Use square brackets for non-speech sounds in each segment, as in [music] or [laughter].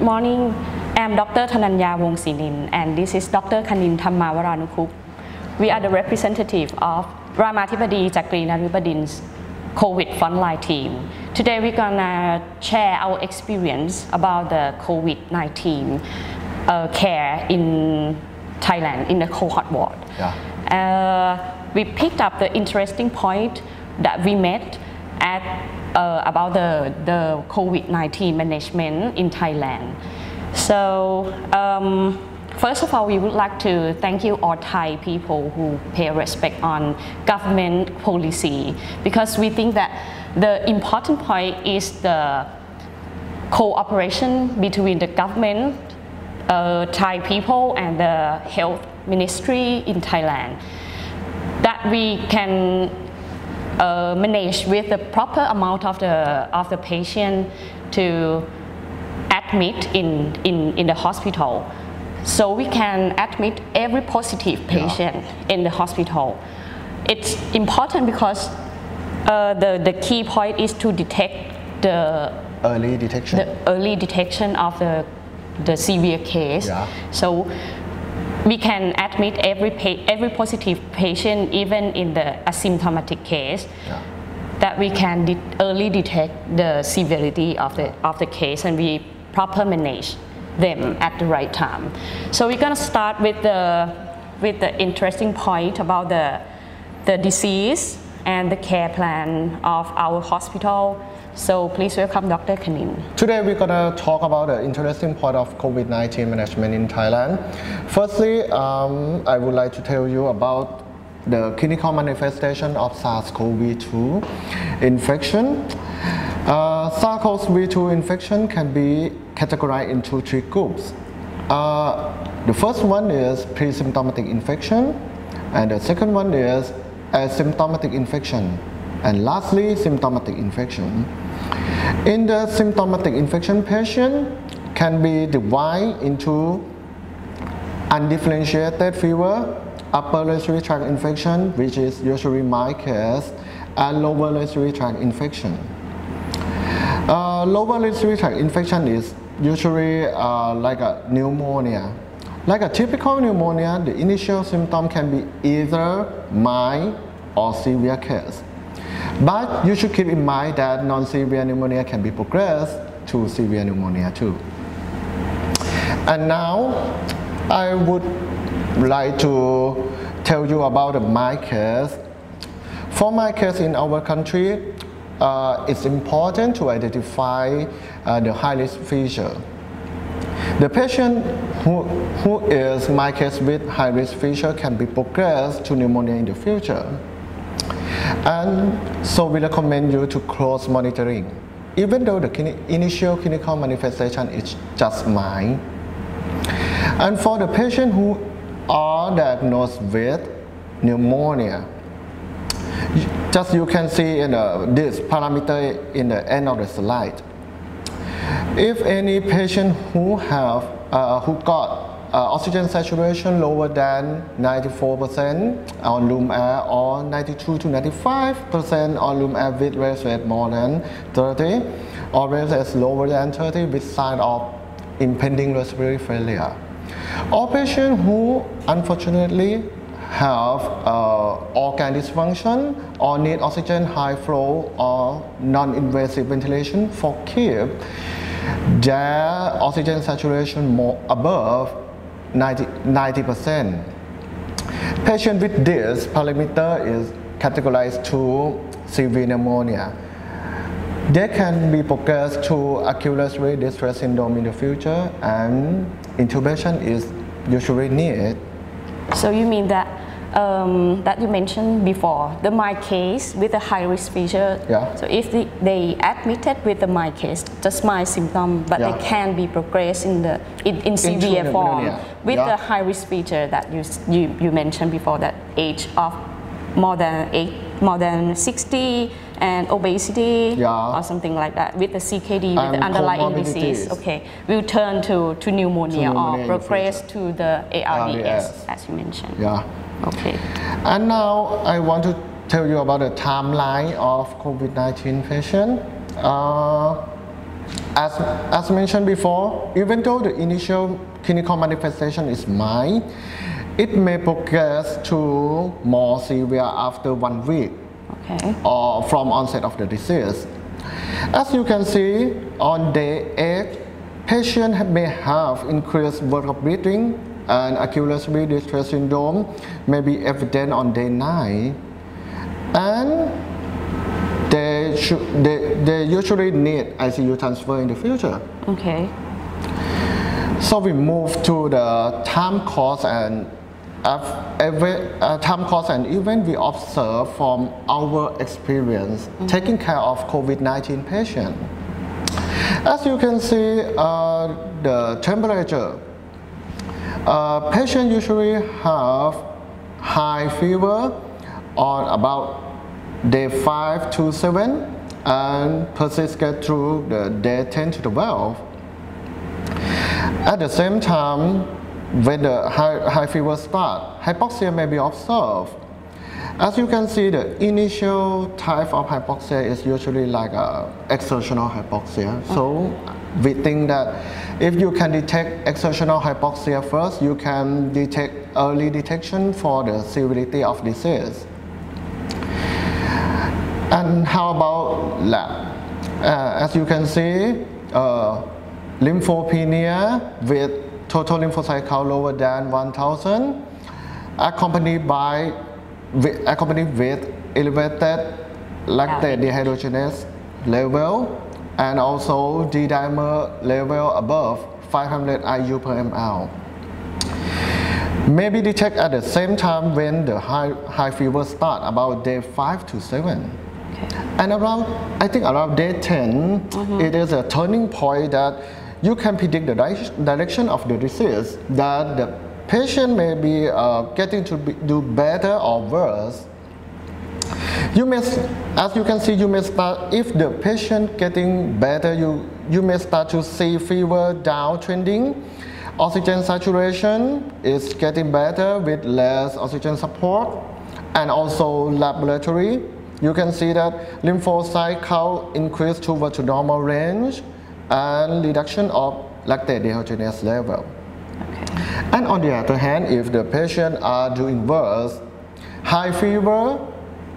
Good morning. I'm Dr. Thananya Wongsinin and this is Dr. Kanin Thammawaranukuk. We are the representative of Ramathibodi Chakri Naruebodindra's COVID frontline team. Today we're gonna share our experience about the COVID-19 uh, care in Thailand in the cohort ward. Yeah. Uh, we picked up the interesting point that we met at uh, about the, the COVID-19 management in Thailand. So um, first of all, we would like to thank you all Thai people who pay respect on government policy because we think that the important point is the cooperation between the government, uh, Thai people and the health ministry in Thailand that we can uh, manage with the proper amount of the of the patient to admit in, in, in the hospital. So we can admit every positive patient in the hospital. It's important because uh, the, the key point is to detect the, Early detection. the early detection of the, the severe case. Yeah. So we can admit every, pa- every positive patient even in the asymptomatic case Yeah. that we can de- early detect the severity of the, of the case and we proper manage them at the right time. So we're gonna start with the, with the interesting point about the, the disease and the care plan of our hospital. So please welcome Dr. Kanin. Today we're gonna talk about the interesting part of COVID-19 management in Thailand. Firstly, um, I would like to tell you about the clinical manifestation of SARS-CoV-2 infection. Uh, SARS-CoV-2 infection can be categorized into three groups. Uh, the first one is pre-symptomatic infection, and the second one is asymptomatic infection, and lastly, symptomatic infection. In the symptomatic infection patient can be divided into undifferentiated fever, upper respiratory tract infection, which is usually my case, and lower respiratory tract infection. Uh, lower respiratory tract infection is usually uh, like a pneumonia. Like a typical pneumonia, the initial symptom can be either mild or severe case. But you should keep in mind that non-severe pneumonia can be progressed to severe pneumonia too. And now I would like to tell you about my case. For my case in our country, uh, it's important to identify uh, the high risk feature. The patient who, who is my case with high risk feature can be progressed to pneumonia in the future. And so we recommend you to close monitoring, even though the initial clinical manifestation is just mild. And for the patient who are diagnosed with pneumonia, just you can see in the, this parameter in the end of the slide. If any patient who have uh, who got uh, oxygen saturation lower than 94% on room air or 92 to 95% on room air with raise rate more than 30 or raise rate lower than 30 with sign of impending respiratory failure. All patients who unfortunately have uh, organ dysfunction or need oxygen high flow or non-invasive ventilation for keep their oxygen saturation more above 90, 90%. Patient with this parameter is categorized to severe pneumonia. They can be progressed to acute respiratory distress syndrome in the future and intubation is usually needed. So you mean that um, that you mentioned before, the my case with the high risk feature. Yeah. So if they, they admitted with the my case, just my symptom, but Yeah. they can be progressed in the in, in severe the form with Yeah. the high risk feature that you, you you mentioned before, that age of more than eight, more than 60 and obesity Yeah. or something like that with the CKD with And the underlying disease. Okay, will turn to, to pneumonia, To pneumonia or the progress to the ARDS, ARDS. as you mentioned. Yeah. Okay. And now I want to tell you about the timeline of COVID-19 patient. Uh, as, as mentioned before, even though the initial clinical manifestation is mild, it may progress to more severe after one week Okay. or from onset of the disease. As you can see, on day 8, patient may have increased volume of breathing and acute respiratory distress syndrome may be evident on day 9 and they, should, they, they usually need ICU transfer in the future. Okay. So we move to the time course and every uh, time course and event we observe from our experience taking care of COVID-19 patient. As you can see, uh, the temperature. Uh, patient usually have high fever on about day 5 to 7 and persist get through the day 10 to 12. At the same time, when the high, high fever start, hypoxia may be observed. As you can see, the initial type of hypoxia is usually like a exertional hypoxia. So we think that if you can detect exertional hypoxia first, you can detect early detection for the severity of disease. And how about lab? Uh, as you can see, uh, lymphopenia with total lymphocyte count lower than 1000, accompanied by accompanied with elevated lactate dehydrogenase level and also D-dimer level above 500 IU per ml. May be detected at the same time when the high, high fever start about day 5 to 7 and around i think around day 10 it is a turning point that you can predict the di- direction of the disease that the patient may be uh, getting to be, do better or worse you may, as you can see, you may start, if the patient getting better, you, you may start to see fever downtrending. Oxygen saturation is getting better with less oxygen support. And also laboratory, you can see that lymphocyte count increased to normal range and reduction of lactate dehydrogenase level. Okay. And on the other hand, if the patient are doing worse, high fever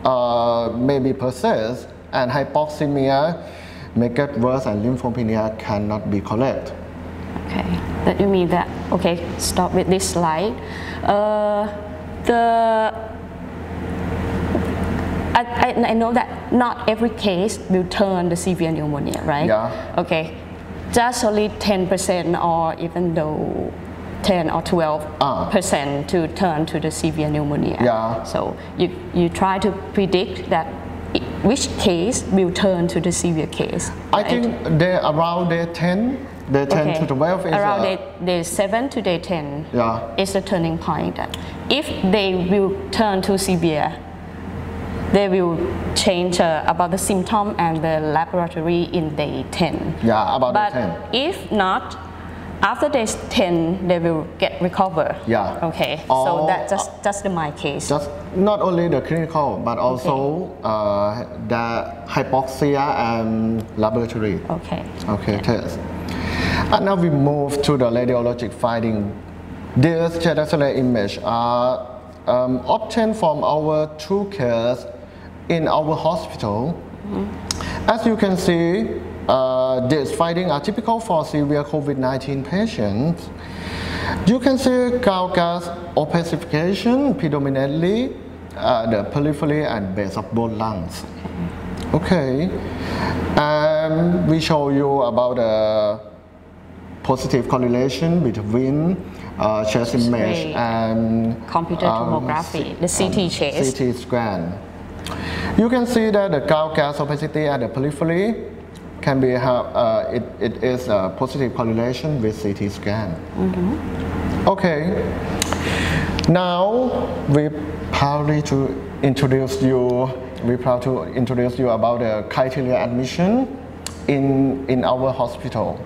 uh, maybe persist and hypoxemia may get worse and lymphopenia cannot be correct. Okay, that you mean that, okay, stop with this slide. Uh, the, I, I, I know that not every case will turn the severe pneumonia, right? Yeah. Okay, just only 10% or even though 10 or 12 Ah. percent to turn to the severe pneumonia. Yeah. So you, you try to predict that which case will turn to the severe case. I right? think they around day 10, day 10 Okay. to 12 is around uh, day, day 7 to day 10 Yeah. is the turning point. If they will turn to severe, they will change uh, about the symptom and the laboratory in day 10. Yeah, about day but 10. if not, after day 10, they will get recover. Yeah. Okay. Or- so that just the my case. just not only the clinical but also uh, the hypoxia and laboratory. okay. Okay, test. And now we move to the radiologic finding. These chedacellular image are um, obtained from our two cases in our hospital. As you can see, uh, these findings are typical for severe COVID-19 patients. You can see ground glass opacification predominantly uh, the periphery and base of both lungs. Okay, and we show you about the positive correlation between uh, chest image and Computer tomography, the CT chest. CT scan. You can see that the ground glass opacity at the periphery can be have uh, it, it is a positive correlation with CT scan. Okay. Now we proudly to introduce you. We proud to introduce you about the criteria admission in in our hospital.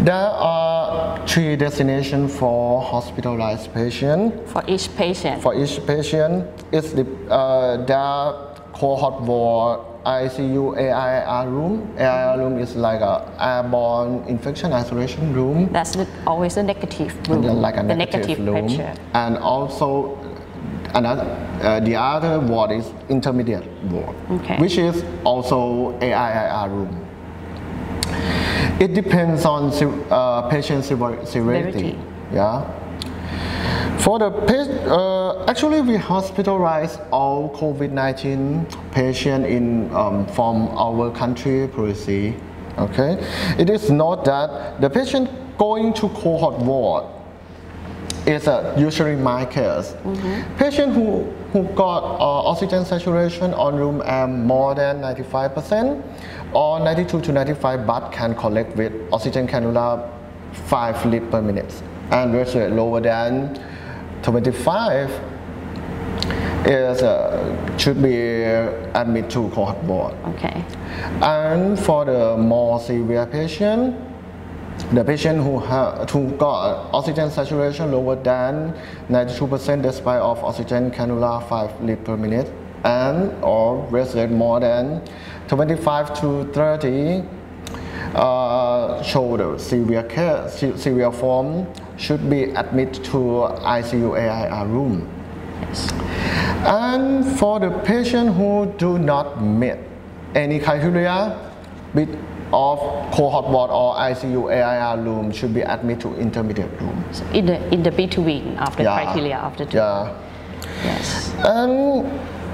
There are three destinations for hospitalized patient. For each patient. For each patient, it's the uh, their cohort ward ICU AIR room. AIR room is like a airborne infection isolation room. That's the, always a negative room. like a the negative, negative room. pressure. And also another uh, the other ward is intermediate ward, Okay. which is also AIR room. It depends on uh, patient severity. Severity. Yeah. For the uh, actually we hospitalize all COVID-19 patient in um, from our country policy. Okay, it is not that the patient going to cohort ward is uh, usually my case. Patient who, who got uh, oxygen saturation on room air more than 95% or 92 to 95 but can collect with oxygen cannula 5 liters per minute and rate lower than 25 is uh, should be admitted to cohort ward. Okay. And for the more severe patient, the patient who, ha- who got oxygen saturation lower than 92% despite of oxygen cannula 5 liters per minute and or rate more than 25 to 30 uh, severe care, severe form should be admitted to ICU AIR room. Yes. And for the patient who do not meet any criteria with of cohort ward or ICU AIR room should be admitted to intermediate room. So in the in the between of the Yeah. criteria after two. Yeah. Yes. And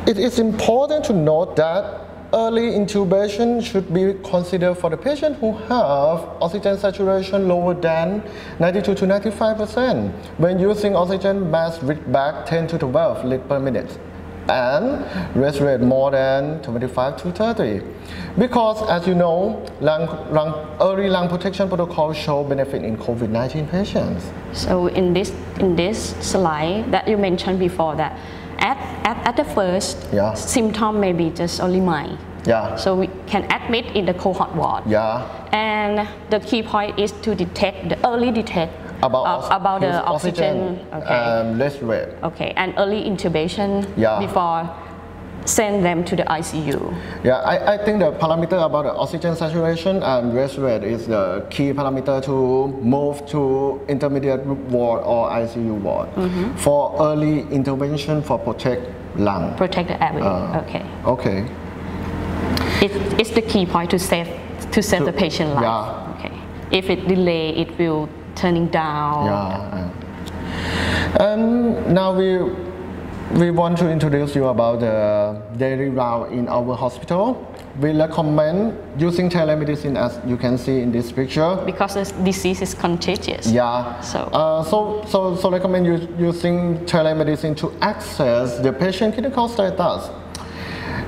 it is important to note that early intubation should be considered for the patient who have oxygen saturation lower than 92 to 95 percent when using oxygen mask with back 10 to 12 liters per minute and rest rate more than 25 to 30 because as you know lung, lung, early lung protection protocol show benefit in covid-19 patients. So in this in this slide that you mentioned before that at at, at the first Yeah. symptom may be just only mild. yeah So we can admit in the cohort ward. yeah And the key point is to detect the early detect about, uh, ox- about the his oxygen. Okay. um, rest rate okay. And early intubation Yeah. before send them to the ICU. Yeah, I, I think the parameter about the oxygen saturation and rest rate is the key parameter to move to intermediate ward or ICU ward Mm-hmm. for early intervention for protect lung. Protect the airway. Uh, okay. Okay. It, it's the key point to save to save To- the patient life. yeah. Okay. If it delay, it will turning down. Yeah. And now we we want to introduce you about the daily round in our hospital. We recommend using telemedicine as you can see in this picture. Because this disease is contagious. Yeah. So- uh, so so so recommend you using telemedicine to access the patient clinical status.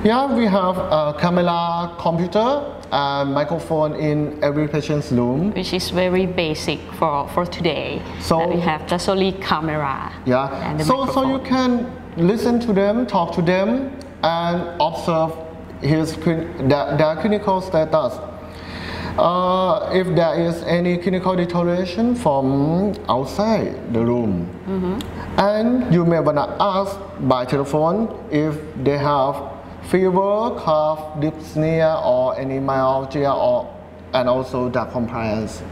Yeah, we have a camera, computer, and microphone in every patient's room. Which is very basic for, for today. So- we have just only camera. Yeah. And the So so you can listen to them, talk to them, and observe his their, their clinical status. Uh, if there is any clinical deterioration from outside the room, and you may wanna ask by telephone if they have fever, cough, dyspnea, or any myalgia, or and also the compliance.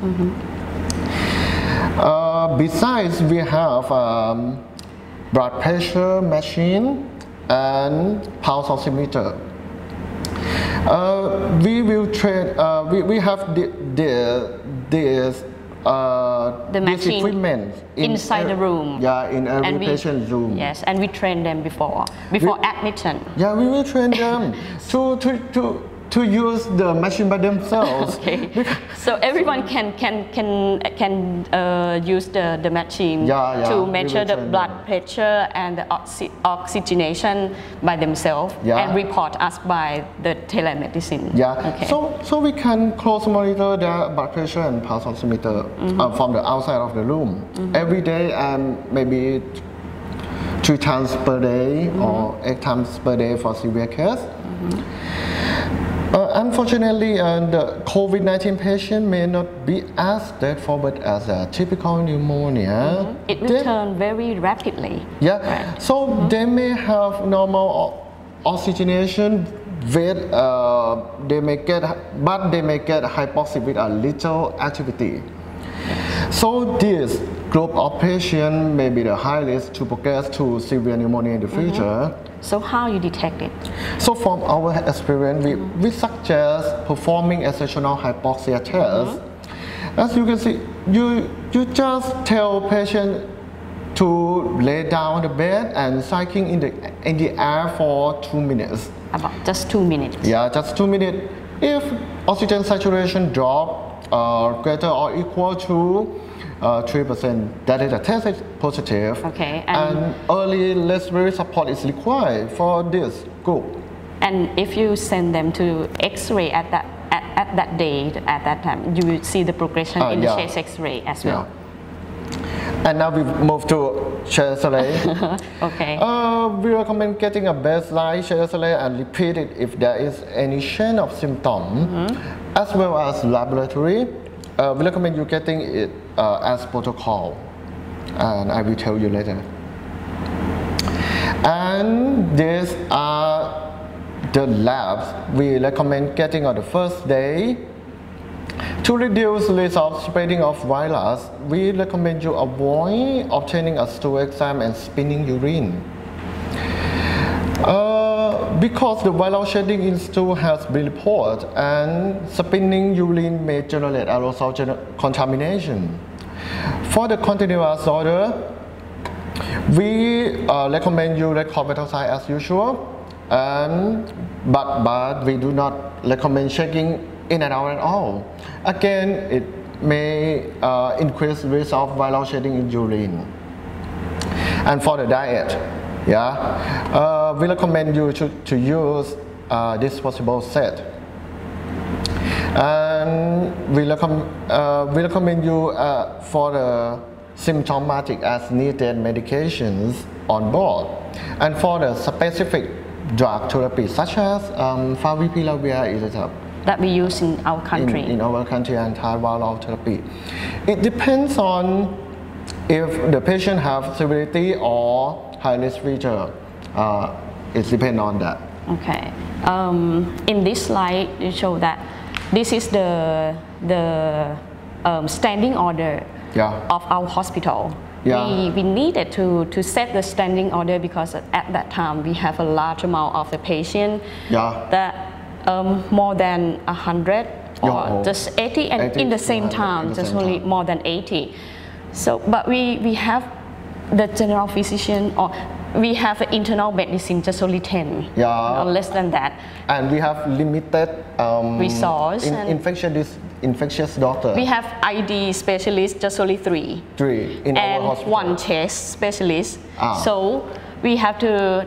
Uh, besides, we have um, blood pressure machine and pulse oximeter. Uh, we will train. Uh, we, we have the the this uh, The this equipment inside ev- the room. Yeah, in every And we- patient's room. Yes, and we train them before before admission. Yeah, we will train them [coughs] to, to, to, to use the machine by themselves. [laughs] Okay. So everyone can can can can uh, use the, the machine Yeah, yeah, to measure the blood them. pressure and the oxy- oxygenation by themselves Yeah. and report us by the telemedicine. Yeah. Okay. So so we can close monitor their blood pressure and pulse oximeter Mm-hmm. uh, from the outside of the room every day and maybe three times per day Mm-hmm. or eight times per day for severe case. Uh, unfortunately, uh, the COVID-19 patient may not be as straightforward as a typical pneumonia. It They- turn very rapidly. Yeah. Right. So they may have normal oxygenation with uh, they may get but they may get hypoxic with a little activity. So this group of patients may be the highest to progress to severe pneumonia in the future. So how you detect it? So from our experience, we, we suggest performing exertional hypoxia test. As you can see, you, you just tell patient to lay down on the bed and cycling in the, in the air for two minutes. About just two minutes. Yeah, just two minutes. If oxygen saturation drop uh, greater or equal to uh, 3%, that is a test positive. Okay, And, and- early respiratory support is required for this group. And if you send them to X-ray at that at, at that day at that time, you will see the progression Ah, in yeah. the chest X-ray as Yeah. well. And now we move to chest X-ray. [laughs] Okay. uh, we recommend getting a baseline chest X-ray and repeat it if there is any chain of symptom, as well as laboratory. Uh, we recommend you getting it uh, as protocol, and I will tell you later. And these are the labs we recommend getting on the first day. To reduce risk of spreading of virus, we recommend you avoid obtaining a stool exam and spinning urine. Uh, because the viral shedding in stool has been reported and spinning urine may generate aerosol contamination. For the continuous order, we uh, recommend you record vital sign as usual, and, but, but we do not recommend checking in and out at all. Again, it may uh, increase risk of viral shedding in urine. And for the diet, yeah, uh, we recommend you to, to use uh, disposable set. And we, recomm- uh, we recommend you uh, for the symptomatic as needed medications on board. And for the specific drug therapy such as um, favipiravir is a that we use in our in, country. in our country and antiviral therapy. It depends on if the patient have severity or high risk feature. Uh, it depends on that. Okay. Um, in this slide, you show that this is the the um, standing order Yeah. of our hospital. Yeah. We, we needed to, to set the standing order because at that time we have a large amount of the patient Yeah. that um, more than 100 or Yeah. just 80 and 80 in the same 100 time the just same only time. more than 80 so but we we have the general physician or we have internal medicine just only 10 Yeah. or less than that And we have limited um, Resource in, and- infectious, infectious doctor. we have id specialist just only three three in our and hospital. one chest specialist. Ah. So we have to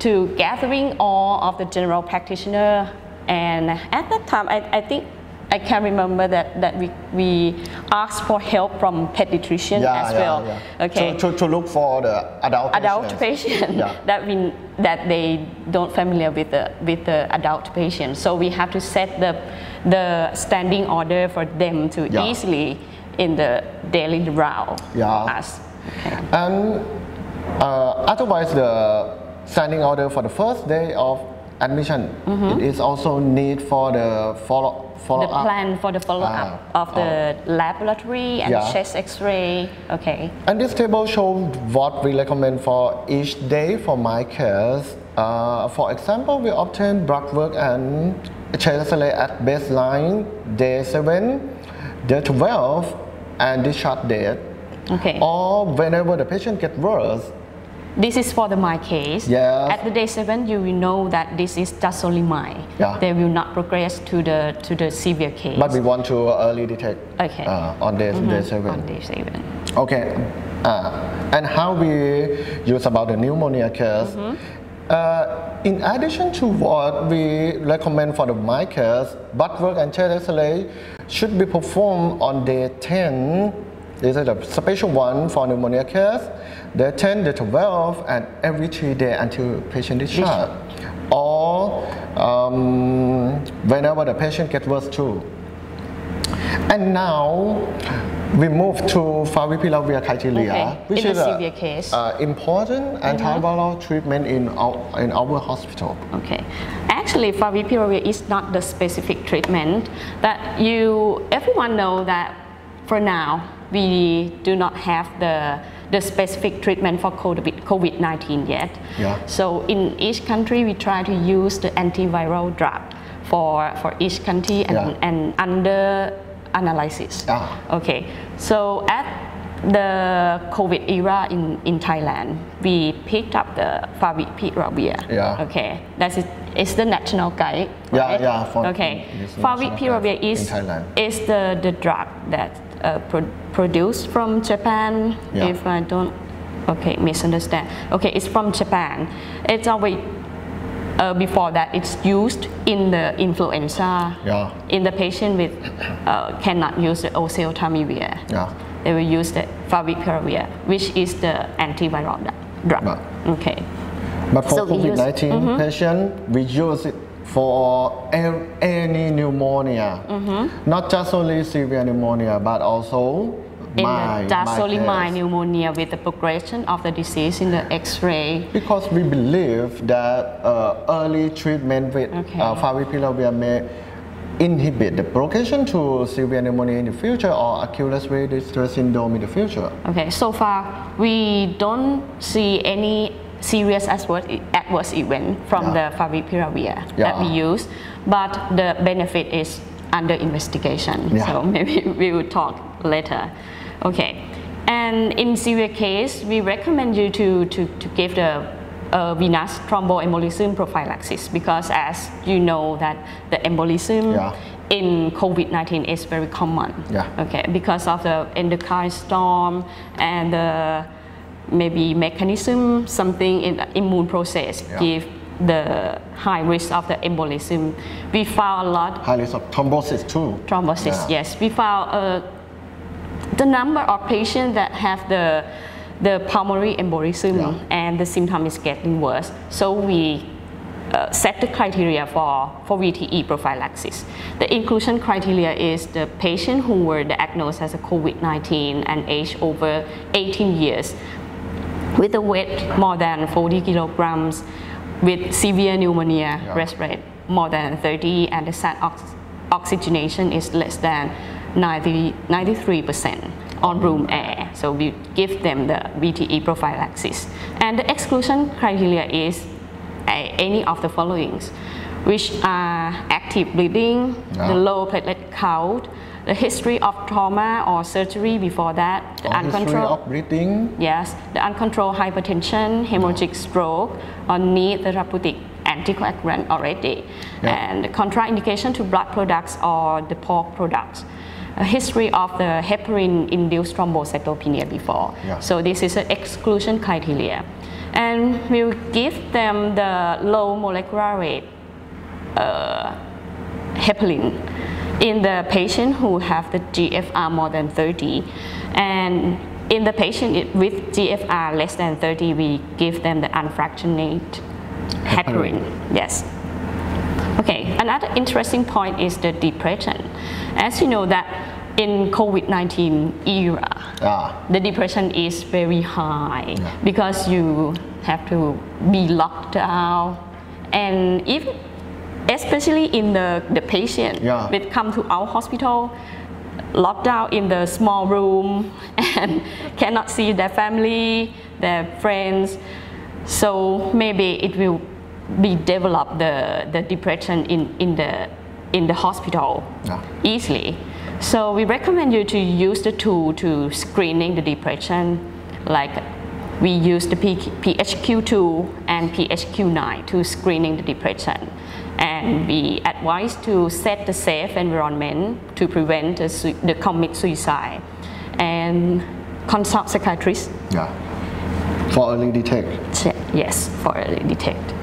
to gathering all of the general practitioner and at that time I, I think I can remember that, that we, we asked for help from pediatrician yeah, as yeah, well. yeah. Okay. To, to, to look for the adult adult patient [laughs] that we that they don't familiar with the with the adult patient so we have to set the the standing order for them to easily in the daily route Yeah. us okay. And uh, otherwise, the standing order for the first day of admission, it is also need for the follow follow Mm-hmm. the up. plan for the follow-up Ah, of the laboratory and Yeah. chest x-ray okay And this table shows what we recommend for each day for my case. Uh, for example, we obtain blood work and chest X-ray at baseline, day 7, day 12, and discharge date. okay Or whenever the patient gets worse, this is for the my case Yes. at the day seven you will know that this is just only mine Yeah. they will not progress to the to the severe case but we want to early detect Okay. uh, on day, day 7. on day seven Okay. Uh, and how we use about the pneumonia case. Hmm. Uh, in addition to what we recommend for the my case, blood work and chest X-ray should be performed on day 10. This is a special one for pneumonia case. Day 10, day 12, and every three days until patient discharge. or um, whenever the patient gets worse too. And now we move to favipiravir criteria, Okay, which in is a case. uh, important antiviral treatment in our, in our hospital. Okay. Actually, favipiravir is not the specific treatment that you. Everyone know that for now we do not have the the specific treatment for COVID COVID nineteen yet. Yeah. So in each country, we try to use the antiviral drug for for each country and Yeah. and under analysis. Ah. Okay, so at the COVID era in, in Thailand, we picked up the favipiravir. Yeah. Okay, that is it's the national guide. Yeah, right? yeah, for- okay, favipiravir is in Thailand. is the the drug that uh, pro- produced from Japan. Yeah. If I don't, okay, misunderstand. Okay, it's from Japan. It's always uh, before that it's used in the influenza Yeah. in the patient with uh, cannot use the oseltamivir Yeah. they will use the favipiravir which is the antiviral drug Right. okay But for So COVID-19 Mm-hmm. patient, we use it for any pneumonia, not just only severe pneumonia, but also Mm-hmm. in mild, the case. pneumonia with the progression of the disease in the x-ray Because we believe that uh, early treatment with Okay. uh, favipiravir may inhibit the progression to severe pneumonia in the future or acute respiratory distress syndrome in the future. Okay, so far we don't see any serious as adverse, adverse event from Yeah. the favipiravir that we use, but the benefit is under investigation. Yeah. So [laughs] maybe we will talk later. Okay, and in severe case, we recommend you to, to, to give the uh, venous thromboembolism prophylaxis because as you know that the embolism Yeah. in COVID-19 is very common. Yeah. Okay, because of the cytokine storm and the maybe mechanism, something in the immune process Yeah. give the high risk of the embolism. We found a lot High risk of thrombosis too. thrombosis. Yeah. Yes, we found uh, the number of patients that have the the pulmonary embolism Yeah. and the symptom is getting worse. So we uh, set the criteria for, for VTE prophylaxis. The inclusion criteria is the patient who were diagnosed as a COVID-19 and age over 18 years with a weight more than 40 kilograms with severe pneumonia Yeah. rest rate more than 30 and the sat ox- oxygenation is less than 90, 93% on room air. So we give them the VTE prophylaxis. And the exclusion criteria is a- any of the followings, which are active bleeding, Yeah. the low platelet count, the history of trauma or surgery before that, the Or history uncontrolled of breathing. Yes, the uncontrolled hypertension, hemorrhagic stroke, or need therapeutic anticoagulant already, Yeah. and the contraindication to blood products or the pork products. A history of the heparin-induced thrombocytopenia before. Yeah. So this is an exclusion criteria, and we'll give them the low molecular weight uh, heparin in the patient who have the GFR more than 30 and in the patient with GFR less than 30 we give them the unfractionated heparin. Yes. Okay another interesting point is the depression. As you know that in COVID-19 era Ah, the depression is very high Yeah. because you have to be locked down. And if especially in the, the patient Yeah. that come to our hospital locked down in the small room [laughs] and cannot see their family their friends so maybe it will be develop the, the depression in, in the in the hospital Yeah. easily. So we recommend you to use the tool to screening the depression, like we use the PHQ2 and PHQ9 to screening the depression. And we advise to set the safe environment to prevent the, sui- the commit suicide and consult psychiatrist. yeah. For early detect. Yes, for early detect.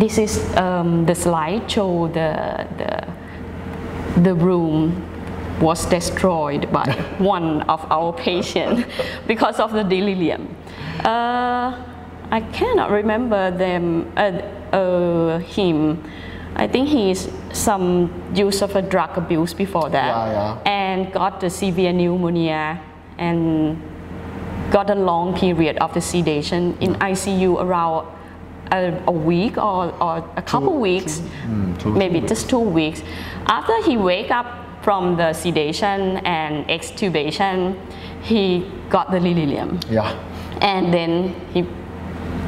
This is um, the slide show the, the, the room was destroyed by [laughs] one of our patients [laughs] because of the delirium. Uh, I cannot remember them. Uh, uh, him. I think he's some use of a drug abuse before that, Yeah, yeah. and got the severe pneumonia and got a long period of the sedation in ICU around a, a week or, or a couple weeks, Mm, two- maybe two just two weeks. After he wake up from the sedation and extubation, he got the delirium, Yeah. and then he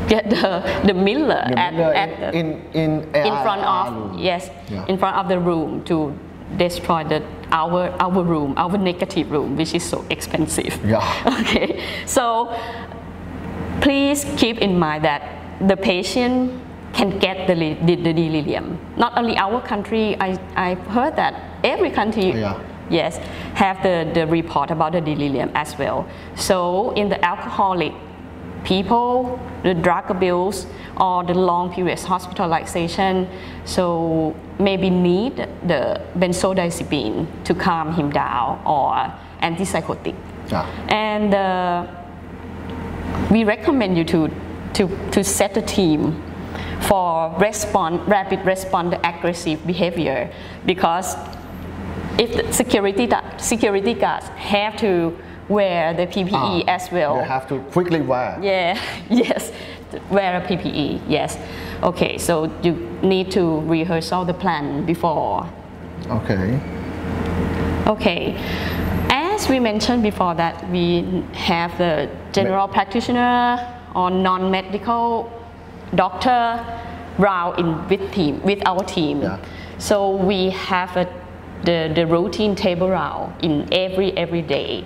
get the the Miller, The at, Miller at in, in in in front of yes Yeah. in front of the room to destroy the our our room our negative room which is so expensive Yeah. [laughs] okay so please keep in mind that the patient can get the, the, the delirium not only our country I, I've heard that every country oh, Yeah. yes have the, the report about the delirium as well so in the alcoholic people, the drug abuse, or the long periods hospitalization. So maybe need the benzodiazepine to calm him down or antipsychotic. Yeah. And uh, we recommend you to, to, to set a team for respond, rapid response to aggressive behavior because if the security, security guards have to wear the PPE ah, as well. They have to quickly wear. Yeah, [laughs] yes, wear a PPE, yes. Okay, so you need to rehearse all the plan before. Okay. Okay, as we mentioned before that we have the general practitioner or non-medical doctor round in with team with our team. Yeah. So we have a, the, the routine table round in every every day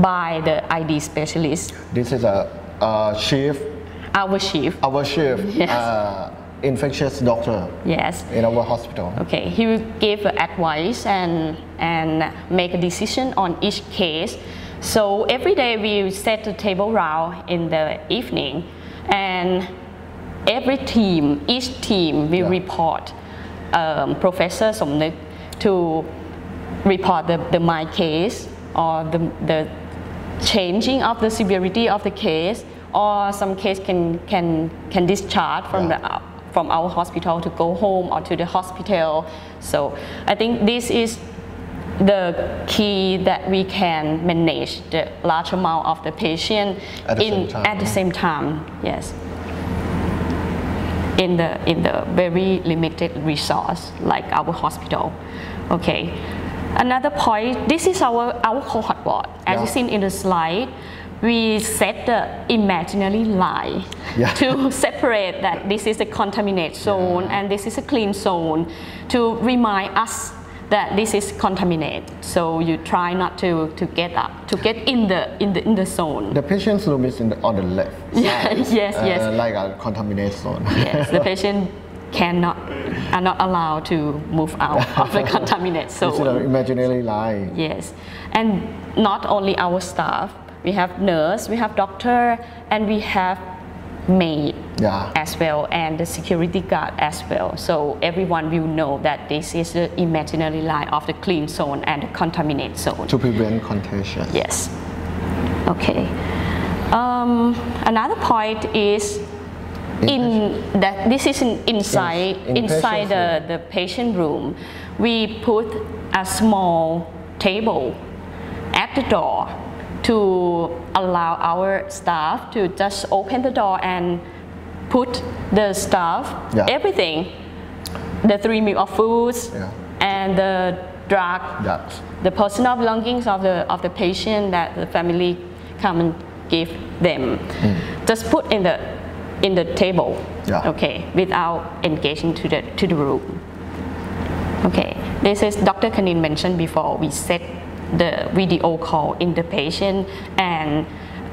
by the ID specialist, This is a, a chief, our chief. our chief, [laughs] Yes. uh, infectious doctor Yes. in our hospital. Okay, he will give advice and and make a decision on each case. So every day we set the table round in the evening, and every team, each team will Yeah. report um, Professor Somnuek to report the, the my case or the, the changing of the severity of the case or some case can can can discharge from Yeah. the from our hospital to go home or to the hospital so i think this is the key that we can manage the large amount of the patient At the in same time. at the same time yes in the in the very limited resource like our hospital okay another point this is our our cohort ward as Yeah. you seen in the slide we set the imaginary line Yeah. [laughs] to separate that this is a contaminated zone Yeah. and this is a clean zone to remind us that this is contaminated so you try not to to get up to get in the in the in the zone The patient's room is in the, on the left. [laughs] Yeah, yes, uh, yes. Like a contaminated zone. yes, the [laughs] patient cannot are not allowed to move out of the [laughs] contaminated This is an imaginary line. Yes, and not only our staff, we have nurse, we have doctor, and we have maid Yeah. as well, and the security guard as well. So everyone will know that this is the imaginary line of the clean zone and the contaminated zone. To prevent contagion. Yes. Okay. Um, another point is in that this is in, inside In- in inside the, the patient room. We put a small table at the door to allow our staff to just open the door and put the stuff, Yeah. everything, the three meal of foods Yeah. and the drug Yes. the personal belongings of the of the patient that the family come and give them mm. just put in the in the table Yeah. okay without engaging to the to the room okay this is dr kanin mentioned before we set the video call in the patient and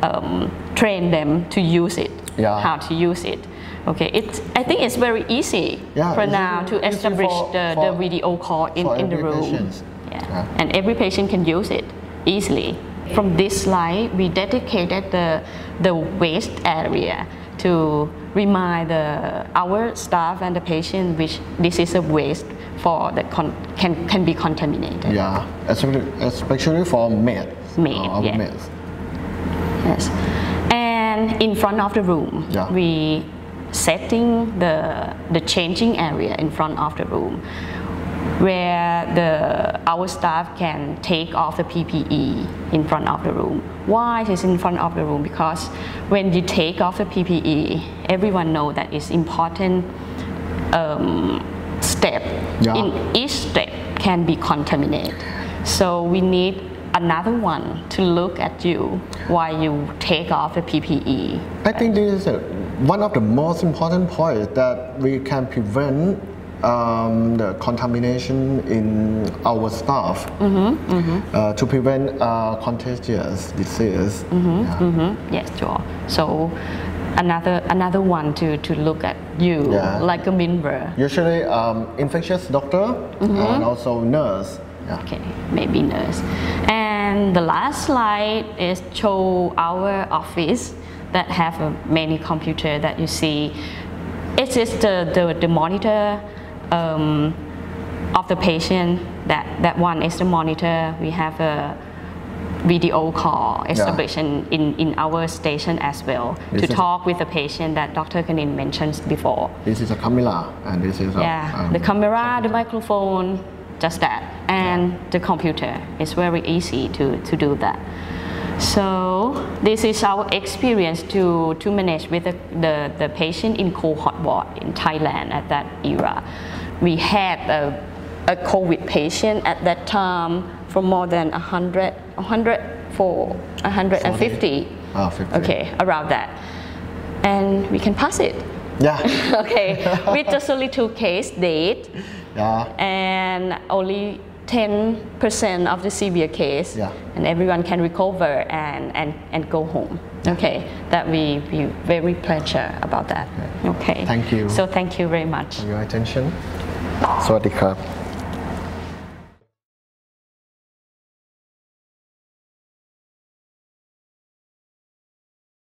um, train them to use it Yeah. how to use it okay it's i think it's very easy Yeah, for now to establish for- the, for- the video call in, in the room patients. yeah. Yeah. And every patient can use it easily. From this slide, we dedicated the, the waste area to remind the, our staff and the patient which this is a waste for the con, can, can be contaminated. Yeah. Especially, especially for maids. Maid, uh, yeah. Yes. And in front of the room, Yeah. we setting the, the changing area in front of the room where the, our staff can take off the PPE in front of the room. Why it is in front of the room? Because when you take off the PPE, everyone know that it's important um, step. Yeah. In each step can be contaminated. So we need another one to look at you while you take off the PPE. I think this is a, one of the most important points that we can prevent um, the contamination in our staff uh, to prevent uh, contagious disease. Yeah. Mhm, Yes, sure. So another another one to, to look at you Yeah. like a member. Usually, um, infectious doctor and also nurse. Yeah. Okay, maybe nurse. And the last slide is show our office that have a many computer that you see. It is the, the, the monitor um, of the patient. That, that one is the monitor. We have a video call establishment in, in our station as well This to talk with the patient that Dr. Kanin mentioned before. This is a camera, and this is a Yeah, um, the camera, the microphone, just that, and the computer. It's very easy to, to do that. So this is our experience to, to manage with the, the, the patient in cohort ward in Thailand at that era. We had a, a COVID patient at that time for more than 100, 100 for 150. Ah, 50. Okay, around that. And we can pass it. Yeah. [laughs] okay, with just only two case date yeah. and only 10% of the severe case Yeah. and everyone can recover and, and, and go home. Okay, that we, we very pleasure about that. Okay. Thank you. So thank you very much. For your attention สวัสดีครับ